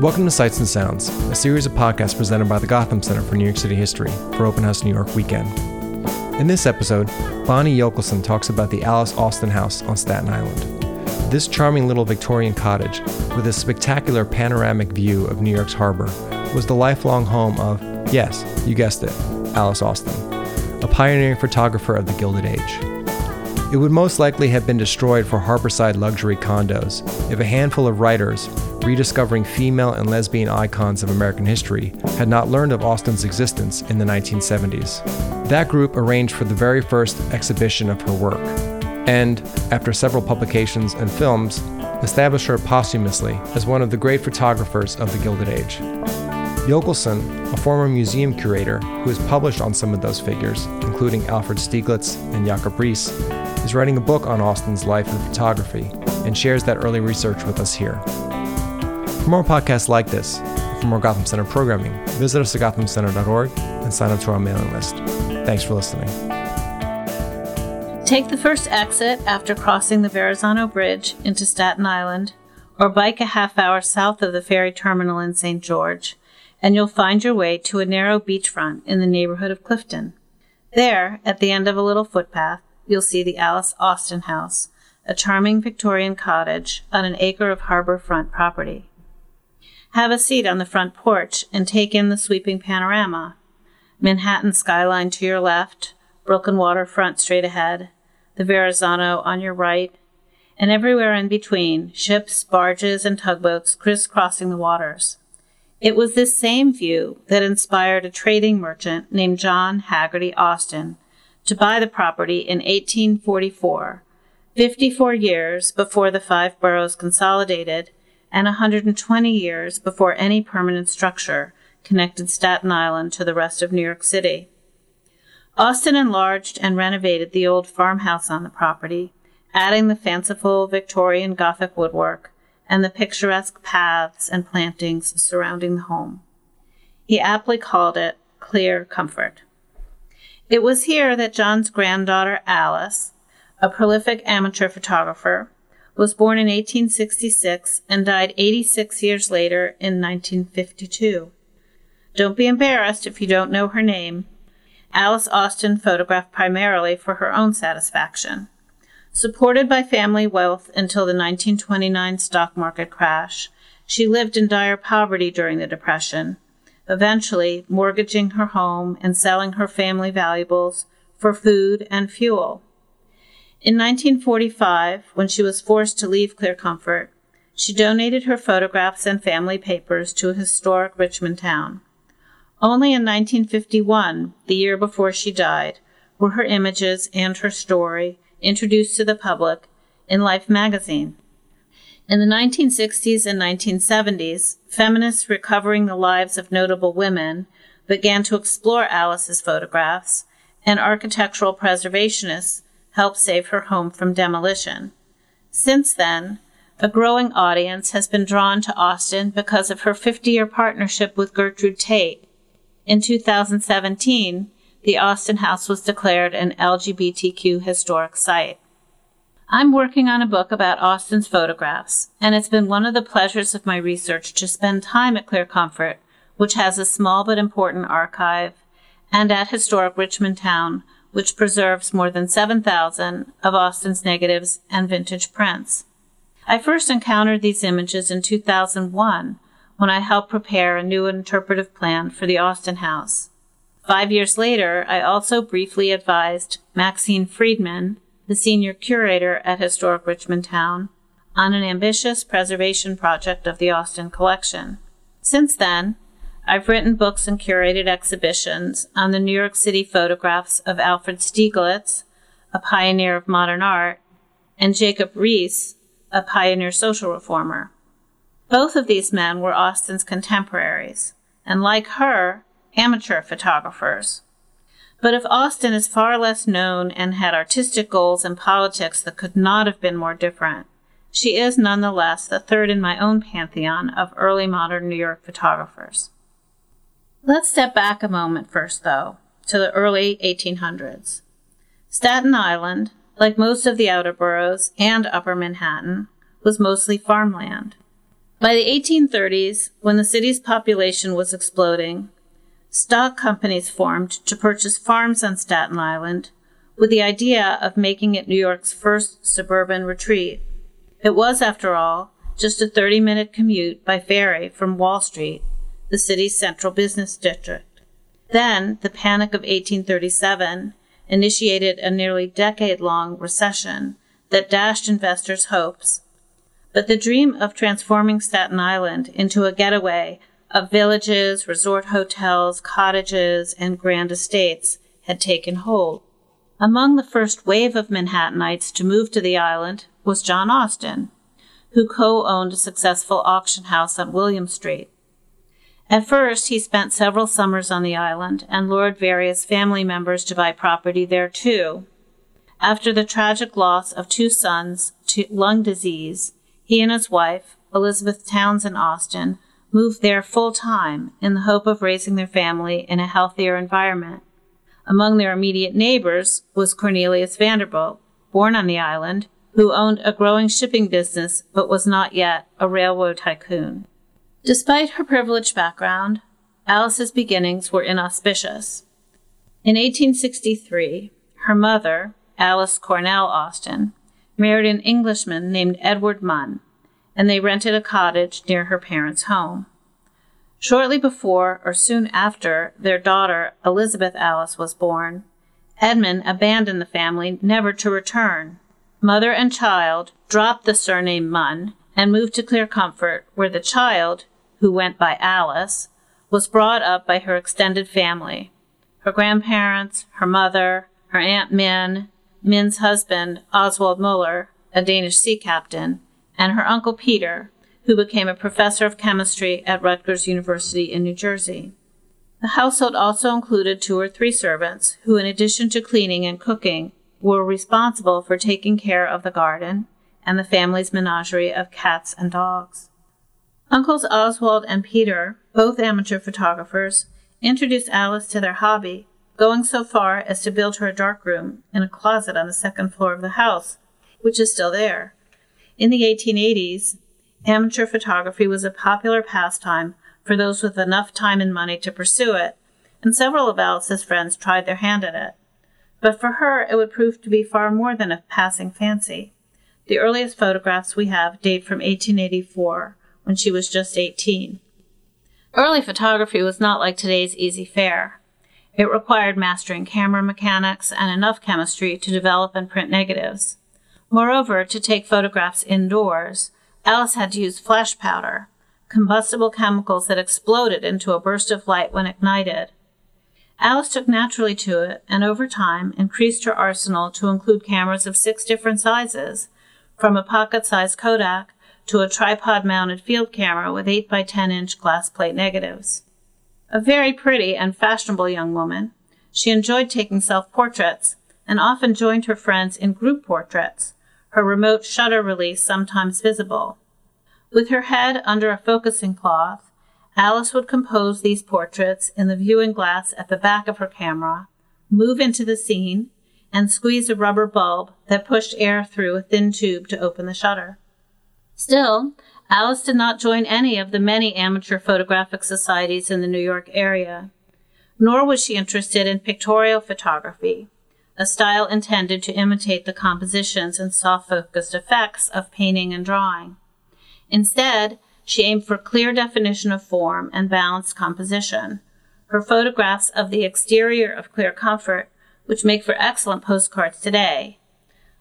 Welcome to Sights and Sounds, a series of podcasts presented by the Gotham Center for New York City History for Open House New York weekend. In this episode, Bonnie Yochelson talks about the Alice Austen House on Staten Island. This charming little Victorian cottage, with a spectacular panoramic view of New York's harbor, was the lifelong home of, yes, you guessed it, Alice Austen, a pioneering photographer of the Gilded Age. It would most likely have been destroyed for harborside luxury condos if a handful of writers rediscovering female and lesbian icons of American history, had not learned of Austen's existence in the 1970s. That group arranged for the very first exhibition of her work, and, after several publications and films, established her posthumously as one of the great photographers of the Gilded Age. Yochelson, a former museum curator who has published on some of those figures, including Alfred Stieglitz and Jacob Riis, is writing a book on Austen's life and photography and shares that early research with us here. For more podcasts like this, for more Gotham Center programming, visit us at gothamcenter.org and sign up to our mailing list. Thanks for listening. Take the first exit after crossing the Verrazano Bridge into Staten Island, or bike a half hour south of the ferry terminal in St. George, and you'll find your way to a narrow beachfront in the neighborhood of Clifton. There, at the end of a little footpath, you'll see the Alice Austen House, a charming Victorian cottage on an acre of harbor front property. Have a seat on the front porch and take in the sweeping panorama. Manhattan skyline to your left, Brooklyn waterfront straight ahead, the Verrazano on your right, and everywhere in between, ships, barges, and tugboats crisscrossing the waters. It was this same view that inspired a trading merchant named John Haggerty Austen to buy the property in 1844, 54 years before the five boroughs consolidated and 120 years before any permanent structure connected Staten Island to the rest of New York City. Austen enlarged and renovated the old farmhouse on the property, adding the fanciful Victorian Gothic woodwork and the picturesque paths and plantings surrounding the home. He aptly called it Clear Comfort. It was here that John's granddaughter Alice, a prolific amateur photographer, was born in 1866 and died 86 years later in 1952. Don't be embarrassed if you don't know her name. Alice Austen photographed primarily for her own satisfaction. Supported by family wealth until the 1929 stock market crash, she lived in dire poverty during the Depression, eventually mortgaging her home and selling her family valuables for food and fuel. In 1945, when she was forced to leave Clear Comfort, she donated her photographs and family papers to a historic Richmond town. Only in 1951, the year before she died, were her images and her story introduced to the public in Life magazine. In the 1960s and 1970s, feminists recovering the lives of notable women began to explore Alice's photographs, and architectural preservationists helped save her home from demolition. Since then, a growing audience has been drawn to Austen because of her 50 year partnership with Gertrude Tate. In 2017, the Austen House was declared an LGBTQ historic site. I'm working on a book about Austen's photographs, and it's been one of the pleasures of my research to spend time at Clear Comfort, which has a small but important archive, and at historic Richmond Town, which preserves more than 7,000 of Austen's negatives and vintage prints. I first encountered these images in 2001 when I helped prepare a new interpretive plan for the Austen House. Five years later, I also briefly advised Maxine Friedman, the senior curator at Historic Richmond Town, on an ambitious preservation project of the Austen collection. Since then, I've written books and curated exhibitions on the New York City photographs of Alfred Stieglitz, a pioneer of modern art, and Jacob Riis, a pioneer social reformer. Both of these men were Austen's contemporaries, and like her, amateur photographers. But if Austen is far less known and had artistic goals and politics that could not have been more different, she is nonetheless the third in my own pantheon of early modern New York photographers. Let's step back a moment first, though, to the early 1800s. Staten Island, like most of the outer boroughs and upper Manhattan, was mostly farmland. By the 1830s, when the city's population was exploding, stock companies formed to purchase farms on Staten Island with the idea of making it New York's first suburban retreat. It was, after all, just a 30 minute commute by ferry from Wall Street, the city's central business district. Then, the Panic of 1837 initiated a nearly decade long recession that dashed investors' hopes. But the dream of transforming Staten Island into a getaway of villages, resort hotels, cottages, and grand estates had taken hold. Among the first wave of Manhattanites to move to the island was John Austen, who co owned a successful auction house on William Street. At first, he spent several summers on the island and lured various family members to buy property there too. After the tragic loss of two sons to lung disease, he and his wife, Elizabeth Townsend Austen, moved there full time in the hope of raising their family in a healthier environment. Among their immediate neighbors was Cornelius Vanderbilt, born on the island, who owned a growing shipping business but was not yet a railroad tycoon. Despite her privileged background, Alice's beginnings were inauspicious. In 1863, her mother, Alice Cornell Austen, married an Englishman named Edward Munn, and they rented a cottage near her parents' home. Shortly before or soon after their daughter Elizabeth Alice was born, Edmund abandoned the family never to return. Mother and child dropped the surname Munn and moved to Clear Comfort, where the child, who went by Alice, was brought up by her extended family her grandparents, her mother, her Aunt Min, Min's husband, Oswald Muller, a Danish sea captain, and her uncle Peter, who became a professor of chemistry at Rutgers University in New Jersey. The household also included two or three servants who, in addition to cleaning and cooking, were responsible for taking care of the garden and the family's menagerie of cats and dogs. Uncles Oswald and Peter, both amateur photographers, introduced Alice to their hobby, going so far as to build her a darkroom in a closet on the second floor of the house, which is still there. In the 1880s, Amateur photography was a popular pastime for those with enough time and money to pursue it, and several of Alice's friends tried their hand at it. But for her, it would prove to be far more than a passing fancy. The earliest photographs we have date from 1884, when she was just 18. Early photography was not like today's easy fare. It required mastering camera mechanics and enough chemistry to develop and print negatives. Moreover, to take photographs indoors, Alice had to use flash powder, combustible chemicals that exploded into a burst of light when ignited. Alice took naturally to it and over time increased her arsenal to include cameras of six different sizes, from a pocket sized Kodak to a tripod mounted field camera with 8 by 10 inch glass plate negatives. A very pretty and fashionable young woman, she enjoyed taking self portraits and often joined her friends in group portraits, her remote shutter release sometimes visible. With her head under a focusing cloth, Alice would compose these portraits in the viewing glass at the back of her camera, move into the scene, and squeeze a rubber bulb that pushed air through a thin tube to open the shutter. Still, Alice did not join any of the many amateur photographic societies in the New York area, nor was she interested in pictorial photography, a style intended to imitate the compositions and soft focused effects of painting and drawing. Instead, she aimed for clear definition of form and balanced composition. Her photographs of the exterior of Clear Comfort, which make for excellent postcards today,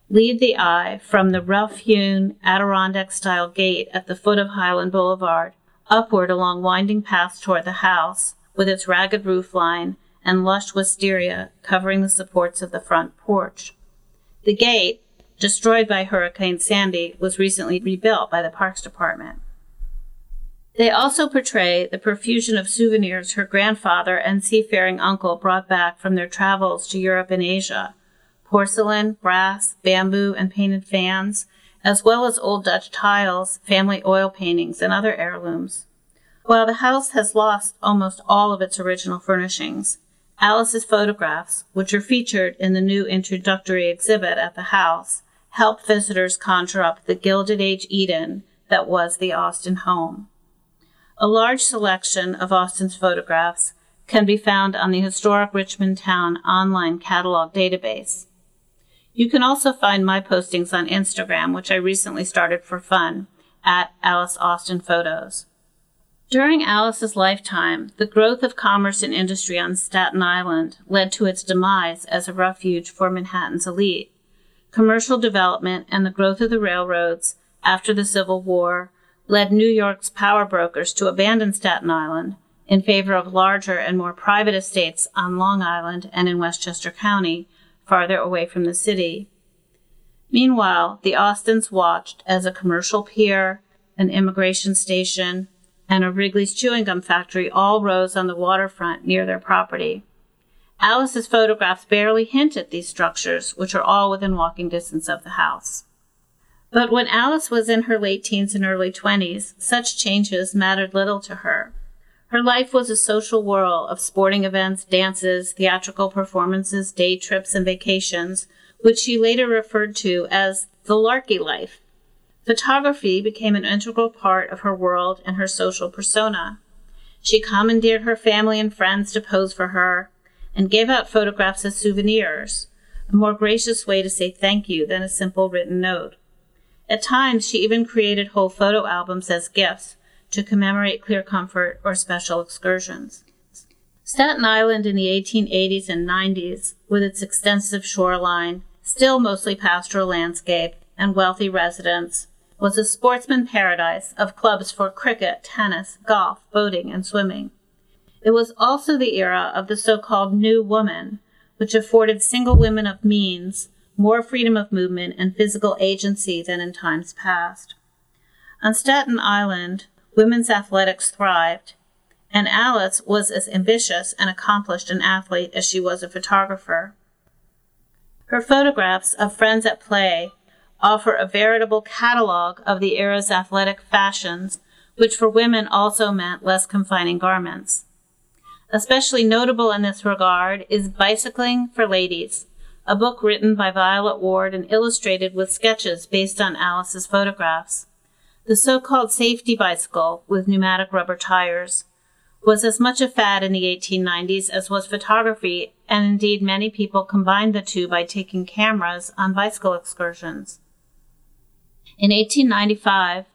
lead the eye from the rough hewn Adirondack style gate at the foot of Highland Boulevard upward along winding paths toward the house with its ragged roof line and lush wisteria covering the supports of the front porch. The gate, destroyed by Hurricane Sandy, was recently rebuilt by the Parks Department. They also portray the profusion of souvenirs her grandfather and seafaring uncle brought back from their travels to Europe and Asia porcelain, brass, bamboo, and painted fans, as well as old Dutch tiles, family oil paintings, and other heirlooms. While the house has lost almost all of its original furnishings, Alice's photographs, which are featured in the new introductory exhibit at the house, help visitors conjure up the Gilded Age Eden that was the Austen home. A large selection of Austen's photographs can be found on the Historic Richmond Town online catalog database. You can also find my postings on Instagram, which I recently started for fun, at Alice Austen Photos. During Alice's lifetime, the growth of commerce and industry on Staten Island led to its demise as a refuge for Manhattan's elite. Commercial development and the growth of the railroads after the Civil War led New York's power brokers to abandon Staten Island in favor of larger and more private estates on Long Island and in Westchester County, farther away from the city. Meanwhile, the Austens watched as a commercial pier, an immigration station, and a Wrigley's chewing gum factory all rose on the waterfront near their property. Alice's photographs barely hint at these structures, which are all within walking distance of the house. But when Alice was in her late teens and early 20s, such changes mattered little to her. Her life was a social whirl of sporting events, dances, theatrical performances, day trips, and vacations, which she later referred to as the larky life. Photography became an integral part of her world and her social persona. She commandeered her family and friends to pose for her and gave out photographs as souvenirs, a more gracious way to say thank you than a simple written note. At times, she even created whole photo albums as gifts to commemorate Clear Comfort or special excursions. Staten Island in the 1880s and 90s, with its extensive shoreline, still mostly pastoral landscape, and wealthy residents, was a sportsman paradise of clubs for cricket, tennis, golf, boating, and swimming. It was also the era of the so called New Woman, which afforded single women of means more freedom of movement and physical agency than in times past. On Staten Island, women's athletics thrived, and Alice was as ambitious and accomplished an athlete as she was a photographer. Her photographs of friends at play offer a veritable catalog of the era's athletic fashions, which for women also meant less confining garments. Especially notable in this regard is Bicycling for Ladies, a book written by Violet Ward and illustrated with sketches based on Alice's photographs. The so called safety bicycle with pneumatic rubber tires was as much a fad in the 1890s as was photography, and indeed many people combined the two by taking cameras on bicycle excursions. In 1895,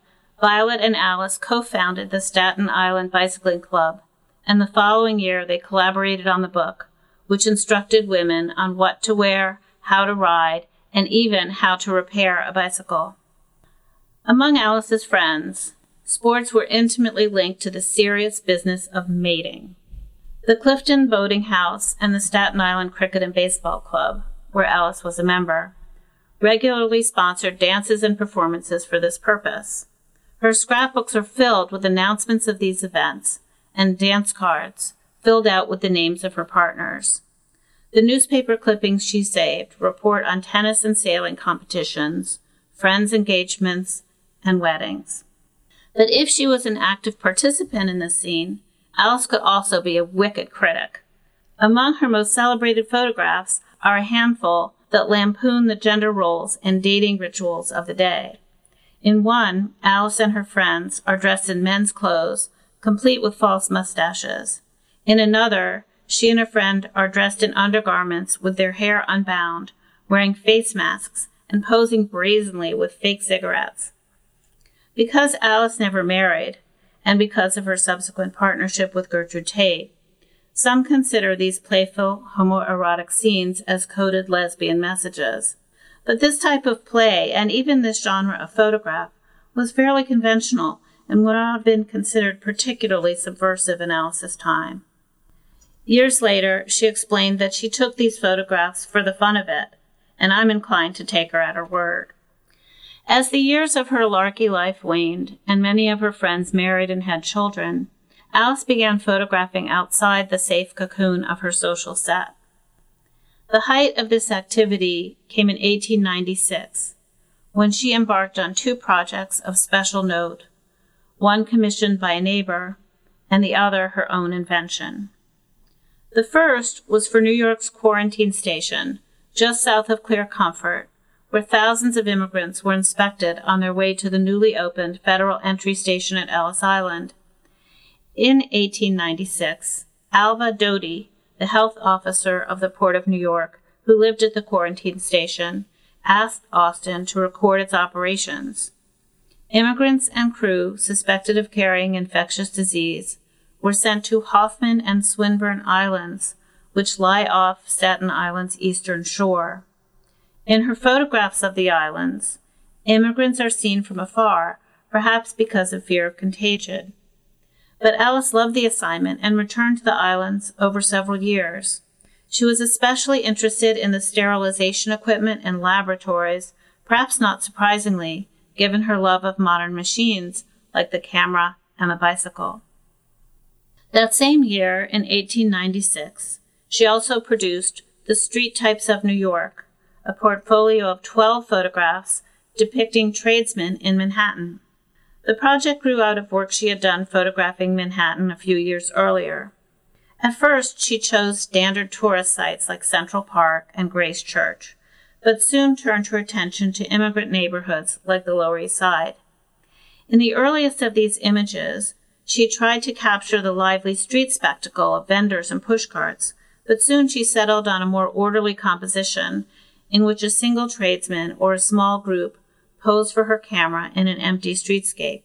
Violet and Alice co founded the Staten Island Bicycling Club, and the following year they collaborated on the book, which instructed women on what to wear, how to ride, and even how to repair a bicycle. Among Alice's friends, sports were intimately linked to the serious business of mating. The Clifton Boating House and the Staten Island Cricket and Baseball Club, where Alice was a member, regularly sponsored dances and performances for this purpose. Her scrapbooks are filled with announcements of these events and dance cards filled out with the names of her partners. The newspaper clippings she saved report on tennis and sailing competitions, friends' engagements, and weddings. But if she was an active participant in this scene, Alice could also be a wicked critic. Among her most celebrated photographs are a handful that lampoon the gender roles and dating rituals of the day. In one, Alice and her friends are dressed in men's clothes, complete with false mustaches. In another, she and a friend are dressed in undergarments with their hair unbound, wearing face masks, and posing brazenly with fake cigarettes. Because Alice never married, and because of her subsequent partnership with Gertrude Tate, some consider these playful homoerotic scenes as coded lesbian messages. But this type of play, and even this genre of photograph, was fairly conventional and would not have been considered particularly subversive in Alice's time. Years later, she explained that she took these photographs for the fun of it, and I'm inclined to take her at her word. As the years of her larky life waned and many of her friends married and had children, Alice began photographing outside the safe cocoon of her social set. The height of this activity came in 1896, when she embarked on two projects of special note, one commissioned by a neighbor, and the other her own invention. The first was for New York's quarantine station, just south of Clear Comfort, where thousands of immigrants were inspected on their way to the newly opened federal entry station at Ellis Island. In 1896, Alvah Doty, the health officer of the Port of New York, who lived at the quarantine station, asked Austen to record its operations. Immigrants and crew suspected of carrying infectious disease were sent to Hoffman and Swinburne Islands, which lie off Staten Island's eastern shore. In her photographs of the islands, immigrants are seen from afar, perhaps because of fear of contagion. But Alice loved the assignment and returned to the islands over several years. She was especially interested in the sterilization equipment and laboratories, perhaps not surprisingly, given her love of modern machines like the camera and the bicycle. That same year, in 1896, she also produced The Street Types of New York, a portfolio of 12 photographs depicting tradesmen in Manhattan. The project grew out of work she had done photographing Manhattan a few years earlier. At first, she chose standard tourist sites like Central Park and Grace Church, but soon turned her attention to immigrant neighborhoods like the Lower East Side. In the earliest of these images, she tried to capture the lively street spectacle of vendors and pushcarts, but soon she settled on a more orderly composition in which a single tradesman or a small group posed for her camera in an empty streetscape.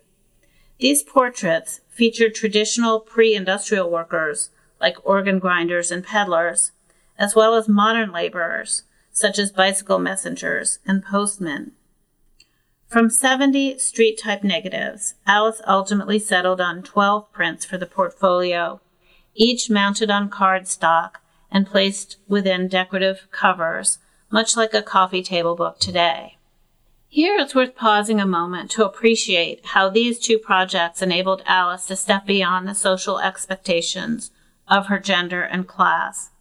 These portraits featured traditional pre industrial workers like organ grinders and peddlers, as well as modern laborers such as bicycle messengers and postmen. From 70 street type negatives, Alice ultimately settled on 12 prints for the portfolio, each mounted on cardstock and placed within decorative covers, much like a coffee table book today. Here it's worth pausing a moment to appreciate how these two projects enabled Alice to step beyond the social expectations of her gender and class.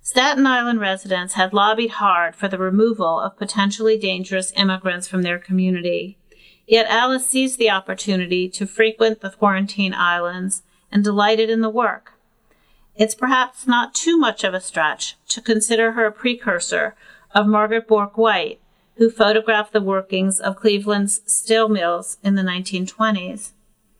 Staten Island residents had lobbied hard for the removal of potentially dangerous immigrants from their community. Yet Alice seized the opportunity to frequent the quarantine islands and delighted in the work. It's perhaps not too much of a stretch to consider her a precursor of Margaret Bourke White, who photographed the workings of Cleveland's steel mills in the 1920s.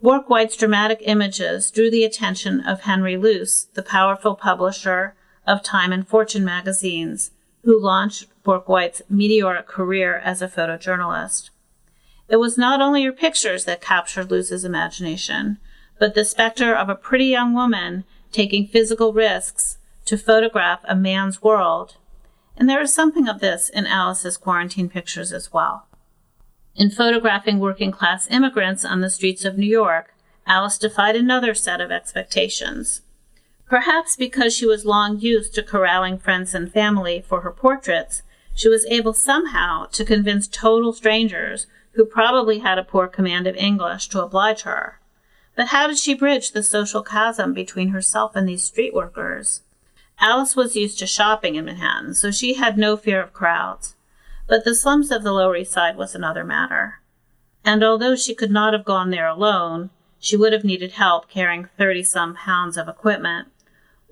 Bourke White's dramatic images drew the attention of Henry Luce, the powerful publisher of Time and Fortune magazines, who launched Bourke White's meteoric career as a photojournalist. It was not only her pictures that captured Luce's imagination, but the specter of a pretty young woman taking physical risks to photograph a man's world. And there is something of this in Alice's quarantine pictures as well. In photographing working class immigrants on the streets of New York, Alice defied another set of expectations. Perhaps because she was long used to corralling friends and family for her portraits, she was able somehow to convince total strangers who probably had a poor command of English to oblige her. But how did she bridge the social chasm between herself and these street workers? Alice was used to shopping in Manhattan, so she had no fear of crowds. But the slums of the Lower East Side was another matter. And although she could not have gone there alone, she would have needed help carrying thirty some pounds of equipment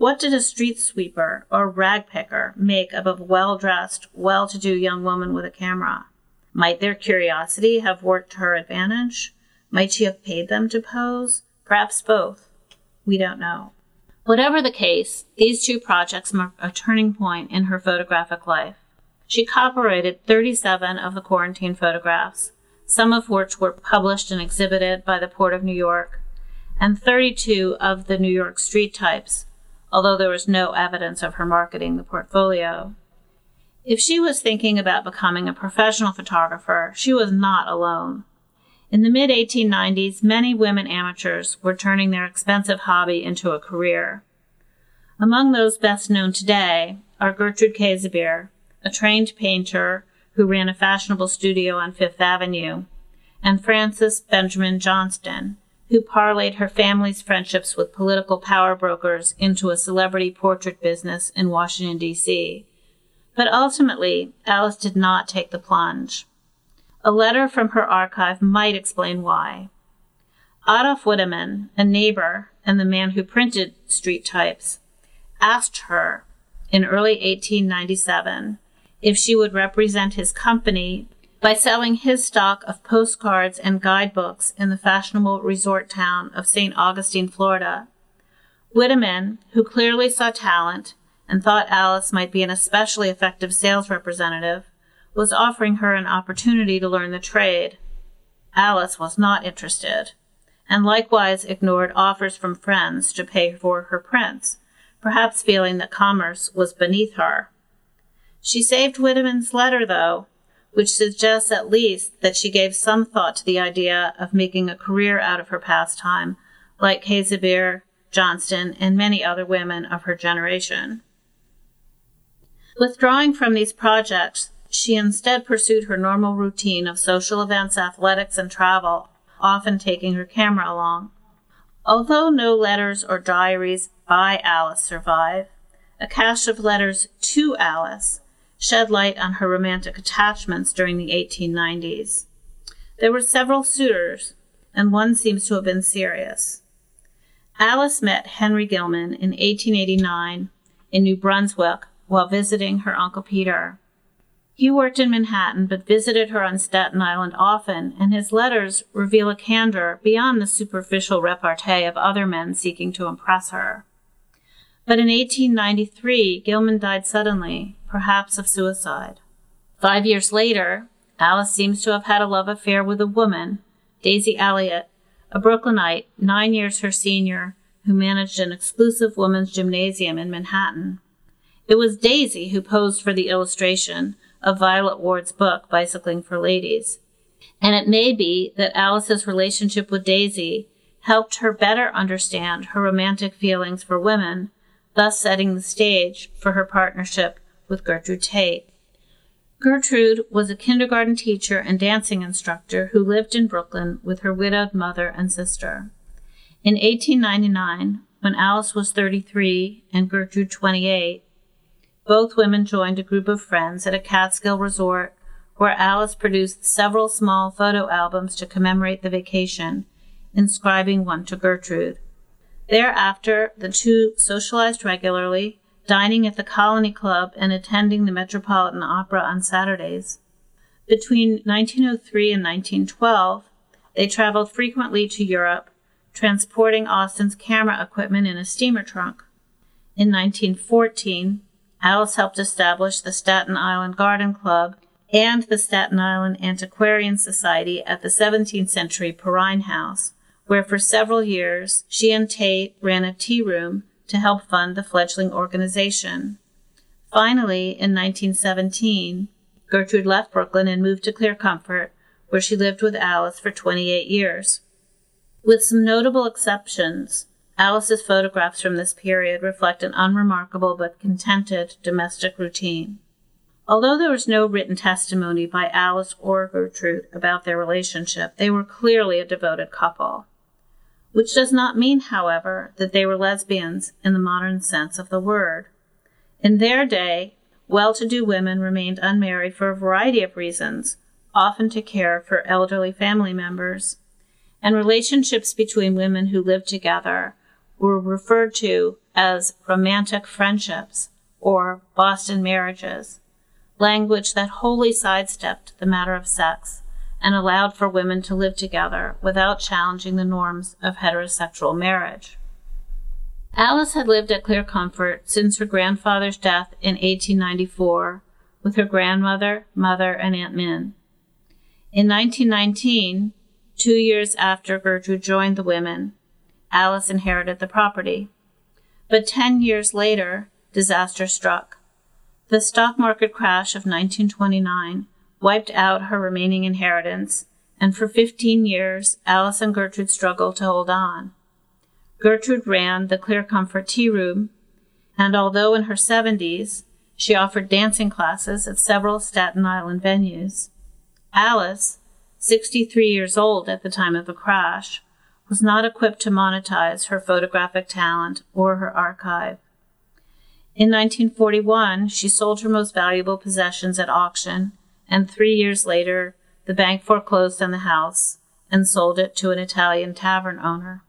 what did a street sweeper or rag picker make of a well dressed, well to do young woman with a camera? Might their curiosity have worked to her advantage? Might she have paid them to pose? Perhaps both. We don't know. Whatever the case, these two projects mark a turning point in her photographic life. She copyrighted 37 of the quarantine photographs, some of which were published and exhibited by the Port of New York, and 32 of the New York street types, although there was no evidence of her marketing the portfolio. If she was thinking about becoming a professional photographer, she was not alone. In the mid 1890s, many women amateurs were turning their expensive hobby into a career. Among those best known today are Gertrude Käsebier, a trained painter who ran a fashionable studio on Fifth Avenue, and Frances Benjamin Johnston, who parlayed her family's friendships with political power brokers into a celebrity portrait business in Washington, D.C. But ultimately, Alice did not take the plunge. A letter from her archive might explain why. Adolf Wittemann, a neighbor and the man who printed street types, asked her in early 1897 if she would represent his company by selling his stock of postcards and guidebooks in the fashionable resort town of St. Augustine, Florida. Wideman, who clearly saw talent and thought Alice might be an especially effective sales representative, was offering her an opportunity to learn the trade. Alice was not interested, and likewise ignored offers from friends to pay for her prints, perhaps feeling that commerce was beneath her. She saved Wideman's letter, though, which suggests at least that she gave some thought to the idea of making a career out of her pastime, like Hezibah Johnston and many other women of her generation. Withdrawing from these projects, she instead pursued her normal routine of social events, athletics, and travel, often taking her camera along. Although no letters or diaries by Alice survive, a cache of letters to Alice shed light on her romantic attachments during the 1890s. There were several suitors, and one seems to have been serious. Alice met Henry Gilman in 1889 in New Brunswick while visiting her Uncle Peter. He worked in Manhattan but visited her on Staten Island often, and his letters reveal a candor beyond the superficial repartee of other men seeking to impress her. But in 1893, Gilman died suddenly, perhaps of suicide. Five years later, Alice seems to have had a love affair with a woman, Daisy Elliott, a Brooklynite, nine years her senior, who managed an exclusive women's gymnasium in Manhattan. It was Daisy who posed for the illustration of Violet Ward's book, Bicycling for Ladies. And it may be that Alice's relationship with Daisy helped her better understand her romantic feelings for women, thus setting the stage for her partnership with Gertrude Tate. Gertrude was a kindergarten teacher and dancing instructor who lived in Brooklyn with her widowed mother and sister. In 1899, when Alice was 33 and Gertrude 28, both women joined a group of friends at a Catskill resort where Alice produced several small photo albums to commemorate the vacation, inscribing one to Gertrude. Thereafter, the two socialized regularly dining at the Colony Club, and attending the Metropolitan Opera on Saturdays. Between 1903 and 1912, they traveled frequently to Europe, transporting Austen's camera equipment in a steamer trunk. In 1914, Alice helped establish the Staten Island Garden Club and the Staten Island Antiquarian Society at the 17th century Perine House, where for several years she and Tate ran a tea room to help fund the fledgling organization. Finally, in 1917, Gertrude left Brooklyn and moved to Clear Comfort, where she lived with Alice for 28 years. With some notable exceptions, Alice's photographs from this period reflect an unremarkable but contented domestic routine. Although there was no written testimony by Alice or Gertrude about their relationship, they were clearly a devoted couple which does not mean, however, that they were lesbians in the modern sense of the word. In their day, well to do women remained unmarried for a variety of reasons, often to care for elderly family members, and relationships between women who lived together were referred to as romantic friendships or Boston marriages, language that wholly sidestepped the matter of sex and allowed for women to live together without challenging the norms of heterosexual marriage. Alice had lived at Clear Comfort since her grandfather's death in 1894 with her grandmother, mother, and Aunt Min. In 1919, two years after Gertrude joined the women, Alice inherited the property. But 10 years later, disaster struck. The stock market crash of 1929 wiped out her remaining inheritance, and for 15 years, Alice and Gertrude struggled to hold on. Gertrude ran the Clear Comfort Tea Room, and although in her 70s, she offered dancing classes at several Staten Island venues. Alice, 63 years old at the time of the crash, was not equipped to monetize her photographic talent or her archive. In 1941, she sold her most valuable possessions at auction and three years later, the bank foreclosed on the house and sold it to an Italian tavern owner.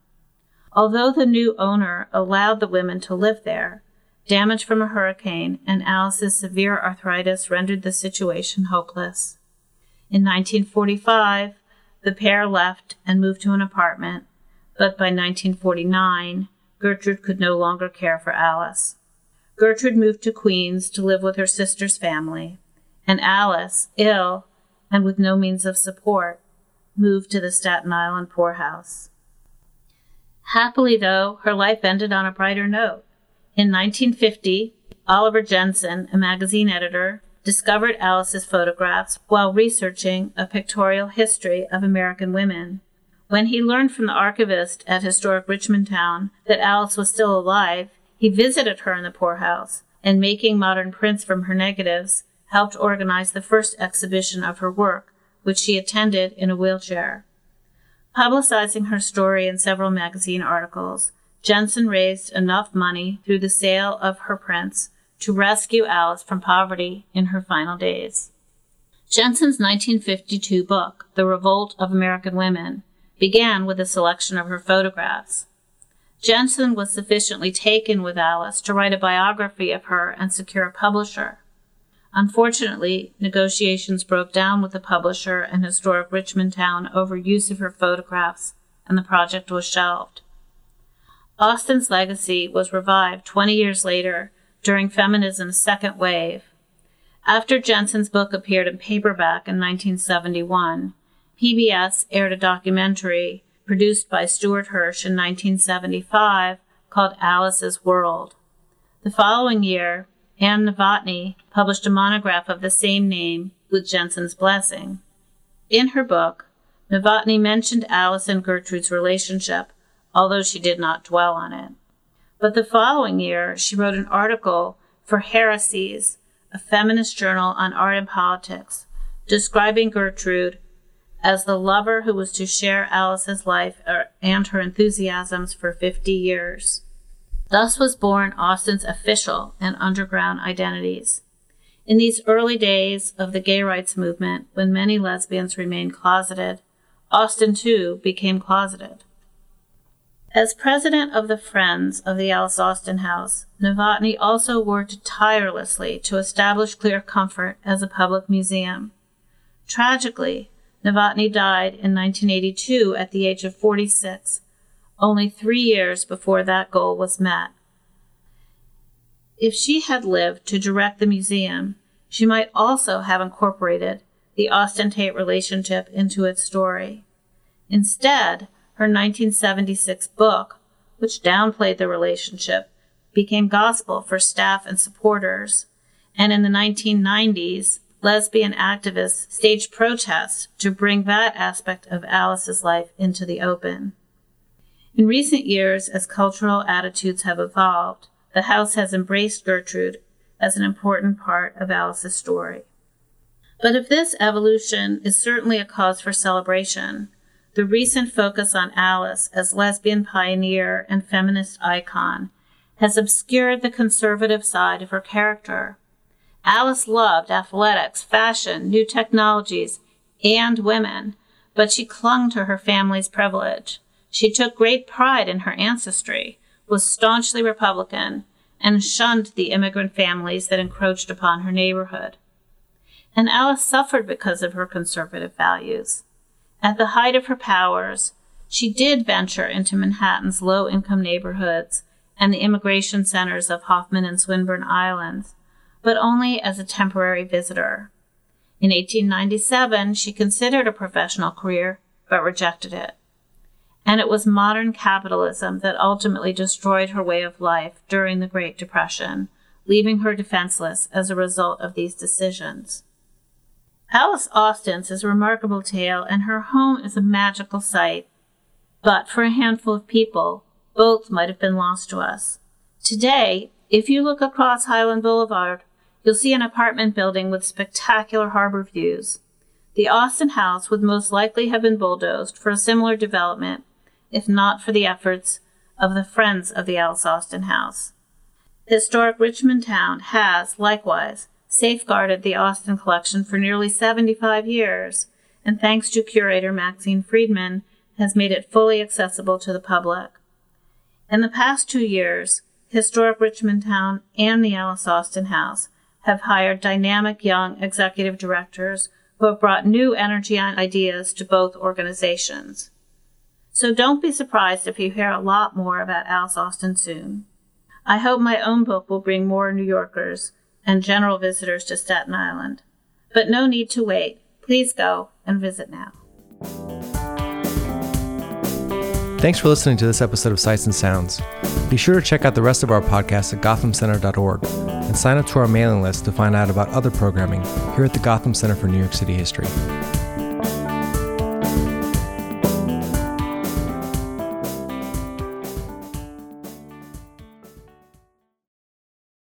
Although the new owner allowed the women to live there, damage from a hurricane, and Alice's severe arthritis rendered the situation hopeless. In 1945, the pair left and moved to an apartment, but by 1949, Gertrude could no longer care for Alice. Gertrude moved to Queens to live with her sister's family, and Alice, ill and with no means of support, moved to the Staten Island poorhouse. Happily, though, her life ended on a brighter note. In 1950, Oliver Jensen, a magazine editor, discovered Alice's photographs while researching a pictorial history of American women. When he learned from the archivist at historic Richmond Town that Alice was still alive, he visited her in the poorhouse and, making modern prints from her negatives, helped organize the first exhibition of her work, which she attended in a wheelchair. Publicizing her story in several magazine articles, Jensen raised enough money through the sale of her prints to rescue Alice from poverty in her final days. Jensen's 1952 book, The Revolt of American Women, began with a selection of her photographs. Jensen was sufficiently taken with Alice to write a biography of her and secure a publisher. Unfortunately, negotiations broke down with the publisher and historic Richmond town over use of her photographs, and the project was shelved. Austen's legacy was revived 20 years later during feminism's second wave. After Jensen's book appeared in paperback in 1971, PBS aired a documentary produced by Stuart Hirsch in 1975 called Alice's World. The following year, Ann Novotny published a monograph of the same name with Jensen's blessing. In her book, Novotny mentioned Alice and Gertrude's relationship, although she did not dwell on it. But the following year, she wrote an article for Heresies, a feminist journal on art and politics, describing Gertrude as the lover who was to share Alice's life er, and her enthusiasms for 50 years. Thus was born Austen's official and underground identities. In these early days of the gay rights movement, when many lesbians remained closeted, Austen too became closeted. As president of the Friends of the Alice Austen House, Novotny also worked tirelessly to establish Clear Comfort as a public museum. Tragically, Novotny died in 1982 at the age of 46, only three years before that goal was met. If she had lived to direct the museum, she might also have incorporated the Austen Tate relationship into its story. Instead, her 1976 book, which downplayed the relationship, became gospel for staff and supporters, and in the 1990s, lesbian activists staged protests to bring that aspect of Alice's life into the open. In recent years, as cultural attitudes have evolved, the House has embraced Gertrude as an important part of Alice's story. But if this evolution is certainly a cause for celebration, the recent focus on Alice as lesbian pioneer and feminist icon has obscured the conservative side of her character Alice loved athletics, fashion, new technologies, and women, but she clung to her family's privilege. She took great pride in her ancestry, was staunchly Republican, and shunned the immigrant families that encroached upon her neighborhood. And Alice suffered because of her conservative values. At the height of her powers, she did venture into Manhattan's low income neighborhoods and the immigration centers of Hoffman and Swinburne Islands but only as a temporary visitor. In 1897, she considered a professional career, but rejected it. And it was modern capitalism that ultimately destroyed her way of life during the Great Depression, leaving her defenseless as a result of these decisions. Alice Austen's is a remarkable tale, and her home is a magical sight. But for a handful of people, both might have been lost to us. Today, if you look across Highland Boulevard, you'll see an apartment building with spectacular harbor views. The Austen house would most likely have been bulldozed for a similar development, if not for the efforts of the Friends of the Alice Austen House. Historic Richmond Town has, likewise, safeguarded the Austen collection for nearly 75 years, and thanks to curator Maxine Friedman, has made it fully accessible to the public. In the past two years, Historic Richmond Town, and the Alice Austen House have hired dynamic young executive directors who have brought new energy and ideas to both organizations. So don't be surprised if you hear a lot more about Alice Austen soon. I hope my own book will bring more New Yorkers and general visitors to Staten Island. But no need to wait. Please go and visit now. Thanks for listening to this episode of Sights and Sounds. Be sure to check out the rest of our podcasts at gothamcenter.org and sign up to our mailing list to find out about other programming here at the Gotham Center for New York City History.